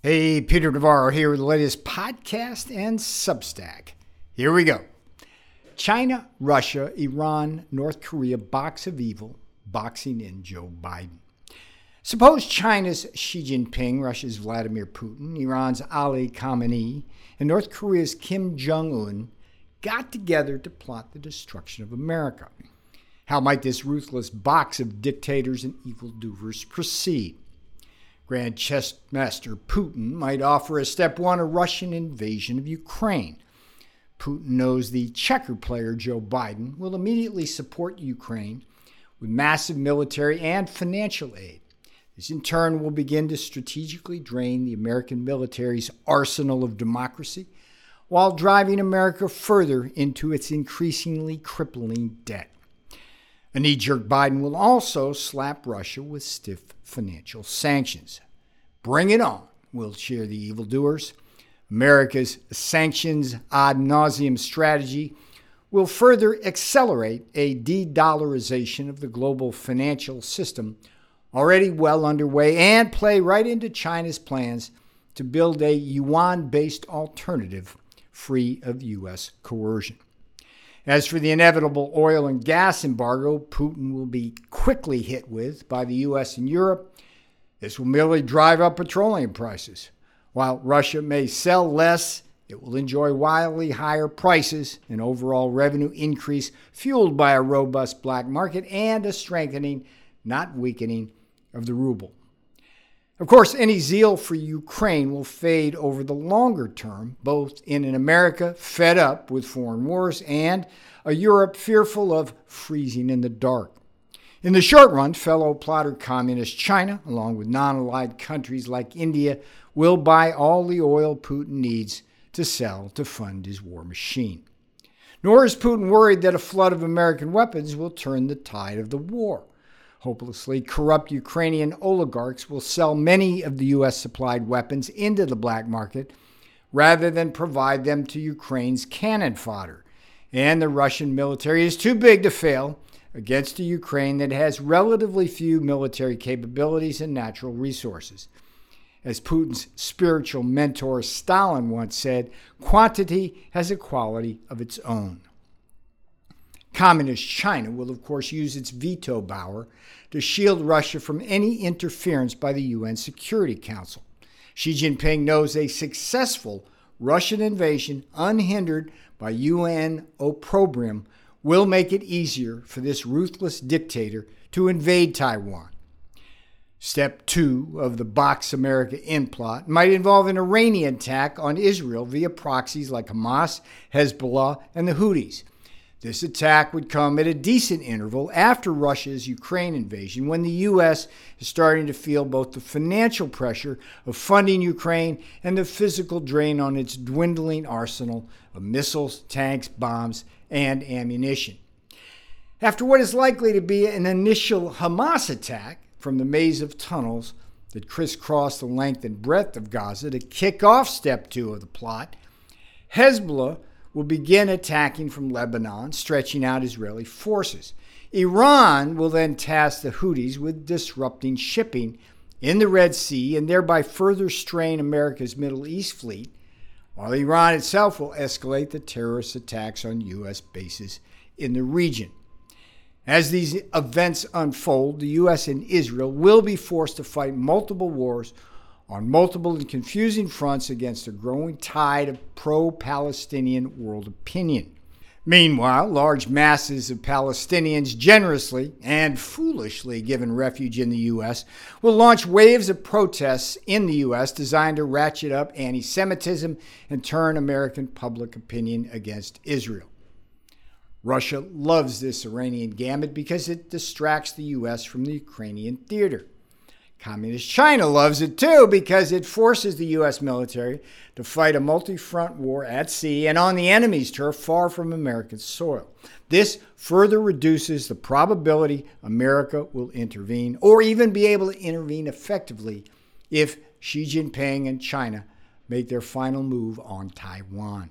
Hey, Peter Navarro here with the latest podcast and Substack. Here we go. China, Russia, Iran, North Korea, box of evil, boxing in Joe Biden. Suppose China's Xi Jinping, Russia's Vladimir Putin, Iran's Ali Khamenei, and North Korea's Kim Jong un got together to plot the destruction of America. How might this ruthless box of dictators and evildoers proceed? Grand Chess Master Putin might offer as step one a Russian invasion of Ukraine. Putin knows the checker player Joe Biden will immediately support Ukraine with massive military and financial aid. This, in turn, will begin to strategically drain the American military's arsenal of democracy while driving America further into its increasingly crippling debt. A knee jerk Biden will also slap Russia with stiff financial sanctions. Bring it on, will cheer the evildoers. America's sanctions ad nauseum strategy will further accelerate a de dollarization of the global financial system already well underway and play right into China's plans to build a yuan based alternative free of U.S. coercion. As for the inevitable oil and gas embargo Putin will be quickly hit with by the U.S. and Europe, this will merely drive up petroleum prices. While Russia may sell less, it will enjoy wildly higher prices, an overall revenue increase fueled by a robust black market and a strengthening, not weakening, of the ruble. Of course, any zeal for Ukraine will fade over the longer term, both in an America fed up with foreign wars and a Europe fearful of freezing in the dark. In the short run, fellow plotter communist China, along with non allied countries like India, will buy all the oil Putin needs to sell to fund his war machine. Nor is Putin worried that a flood of American weapons will turn the tide of the war. Hopelessly corrupt Ukrainian oligarchs will sell many of the U.S. supplied weapons into the black market rather than provide them to Ukraine's cannon fodder. And the Russian military is too big to fail against a Ukraine that has relatively few military capabilities and natural resources. As Putin's spiritual mentor Stalin once said, quantity has a quality of its own. Communist China will, of course, use its veto power to shield Russia from any interference by the UN Security Council. Xi Jinping knows a successful Russian invasion, unhindered by UN opprobrium, will make it easier for this ruthless dictator to invade Taiwan. Step two of the Box America in plot might involve an Iranian attack on Israel via proxies like Hamas, Hezbollah, and the Houthis. This attack would come at a decent interval after Russia's Ukraine invasion, when the U.S. is starting to feel both the financial pressure of funding Ukraine and the physical drain on its dwindling arsenal of missiles, tanks, bombs, and ammunition. After what is likely to be an initial Hamas attack from the maze of tunnels that crisscross the length and breadth of Gaza to kick off step two of the plot, Hezbollah will begin attacking from Lebanon, stretching out Israeli forces. Iran will then task the Houthis with disrupting shipping in the Red Sea and thereby further strain America's Middle East fleet, while Iran itself will escalate the terrorist attacks on U.S. bases in the region. As these events unfold, the U.S. and Israel will be forced to fight multiple wars on multiple and confusing fronts against a growing tide of pro Palestinian world opinion. Meanwhile, large masses of Palestinians, generously and foolishly given refuge in the U.S., will launch waves of protests in the U.S. designed to ratchet up anti Semitism and turn American public opinion against Israel. Russia loves this Iranian gambit because it distracts the U.S. from the Ukrainian theater. Communist China loves it too because it forces the U.S. military to fight a multi front war at sea and on the enemy's turf far from American soil. This further reduces the probability America will intervene or even be able to intervene effectively if Xi Jinping and China make their final move on Taiwan.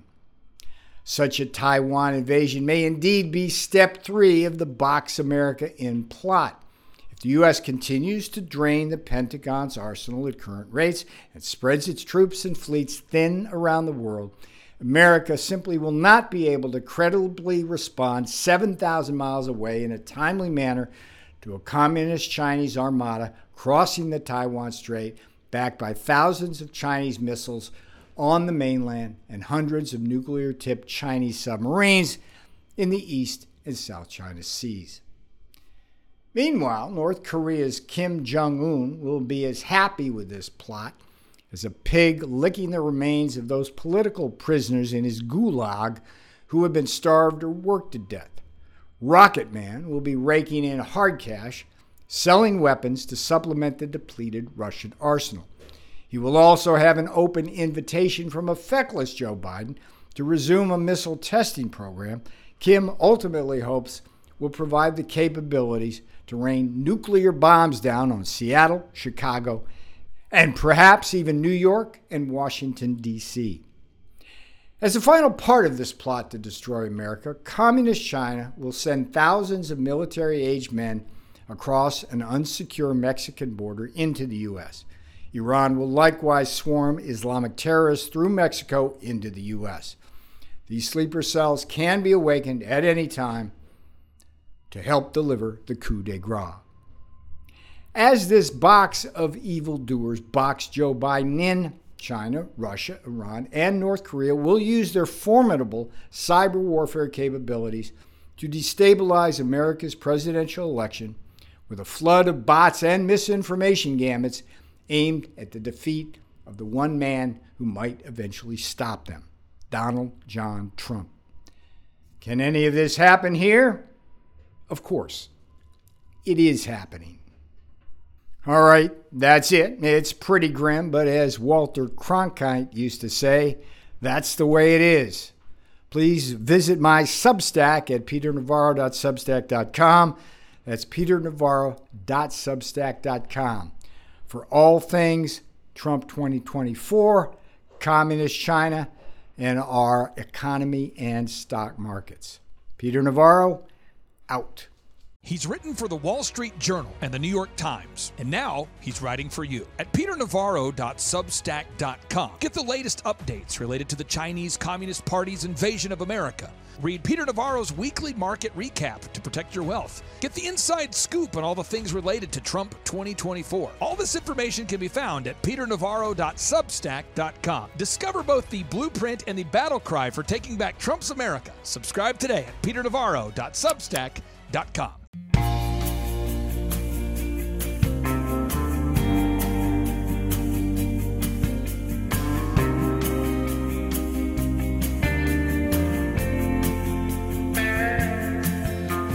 Such a Taiwan invasion may indeed be step three of the Box America in plot. The U.S. continues to drain the Pentagon's arsenal at current rates and spreads its troops and fleets thin around the world, America simply will not be able to credibly respond 7,000 miles away in a timely manner to a communist Chinese armada crossing the Taiwan Strait, backed by thousands of Chinese missiles on the mainland and hundreds of nuclear tipped Chinese submarines in the East and South China Seas. Meanwhile, North Korea's Kim Jong un will be as happy with this plot as a pig licking the remains of those political prisoners in his gulag who have been starved or worked to death. Rocket Man will be raking in hard cash, selling weapons to supplement the depleted Russian arsenal. He will also have an open invitation from a feckless Joe Biden to resume a missile testing program Kim ultimately hopes will provide the capabilities to rain nuclear bombs down on Seattle, Chicago, and perhaps even New York and Washington, D.C. As a final part of this plot to destroy America, Communist China will send thousands of military aged men across an unsecure Mexican border into the U.S. Iran will likewise swarm Islamic terrorists through Mexico into the U.S. These sleeper cells can be awakened at any time to help deliver the coup de grace. As this box of evildoers box Joe Biden in, China, Russia, Iran, and North Korea will use their formidable cyber warfare capabilities to destabilize America's presidential election with a flood of bots and misinformation gamuts aimed at the defeat of the one man who might eventually stop them Donald John Trump. Can any of this happen here? Of course, it is happening. All right, that's it. It's pretty grim, but as Walter Cronkite used to say, that's the way it is. Please visit my Substack at peternavarro.substack.com. That's peternavarro.substack.com for all things Trump 2024, Communist China, and our economy and stock markets. Peter Navarro, out. He's written for the Wall Street Journal and the New York Times, and now he's writing for you at peternavarro.substack.com. Get the latest updates related to the Chinese Communist Party's invasion of America. Read Peter Navarro's weekly market recap to protect your wealth. Get the inside scoop on all the things related to Trump 2024. All this information can be found at peternavarro.substack.com. Discover both the blueprint and the battle cry for taking back Trump's America. Subscribe today at peternavarro.substack.com.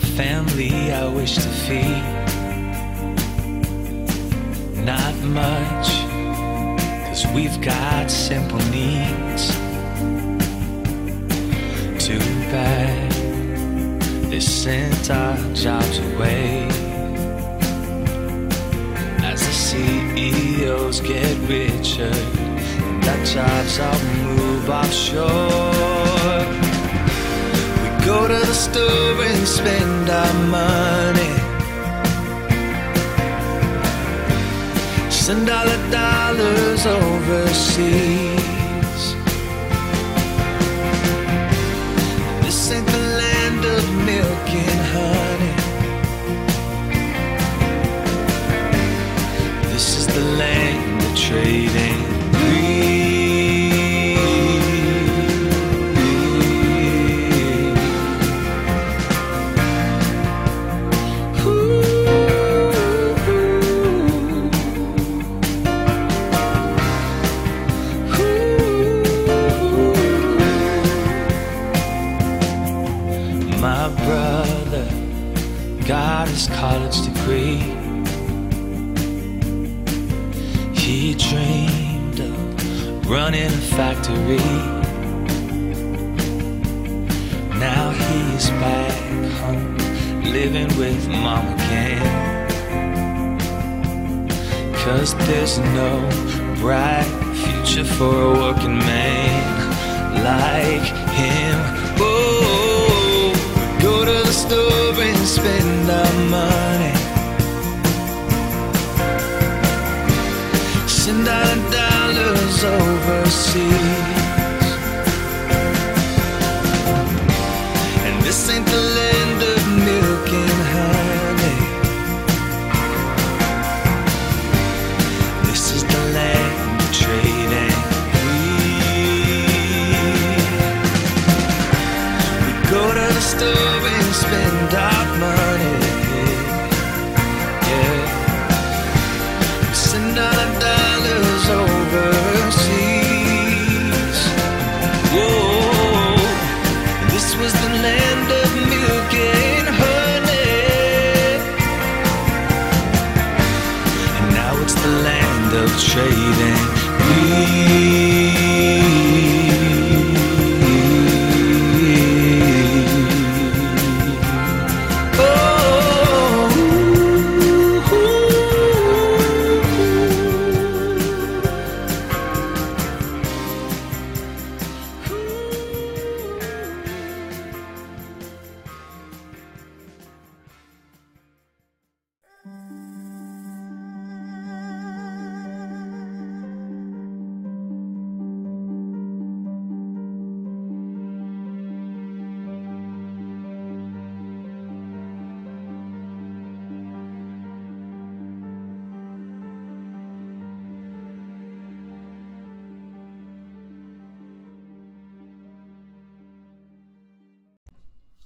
Family I wish to feed. Not much, cause we've got simple needs. Too bad they sent our jobs away. As the CEOs get richer, and our jobs all move offshore. Go to the store and spend our money. Send all the dollars overseas. His college degree. He dreamed of running a factory. Now he's back home, living with mom again. Cause there's no bright future for a working man like him. Oh, go to the store and spend our money. Send our dollars overseas.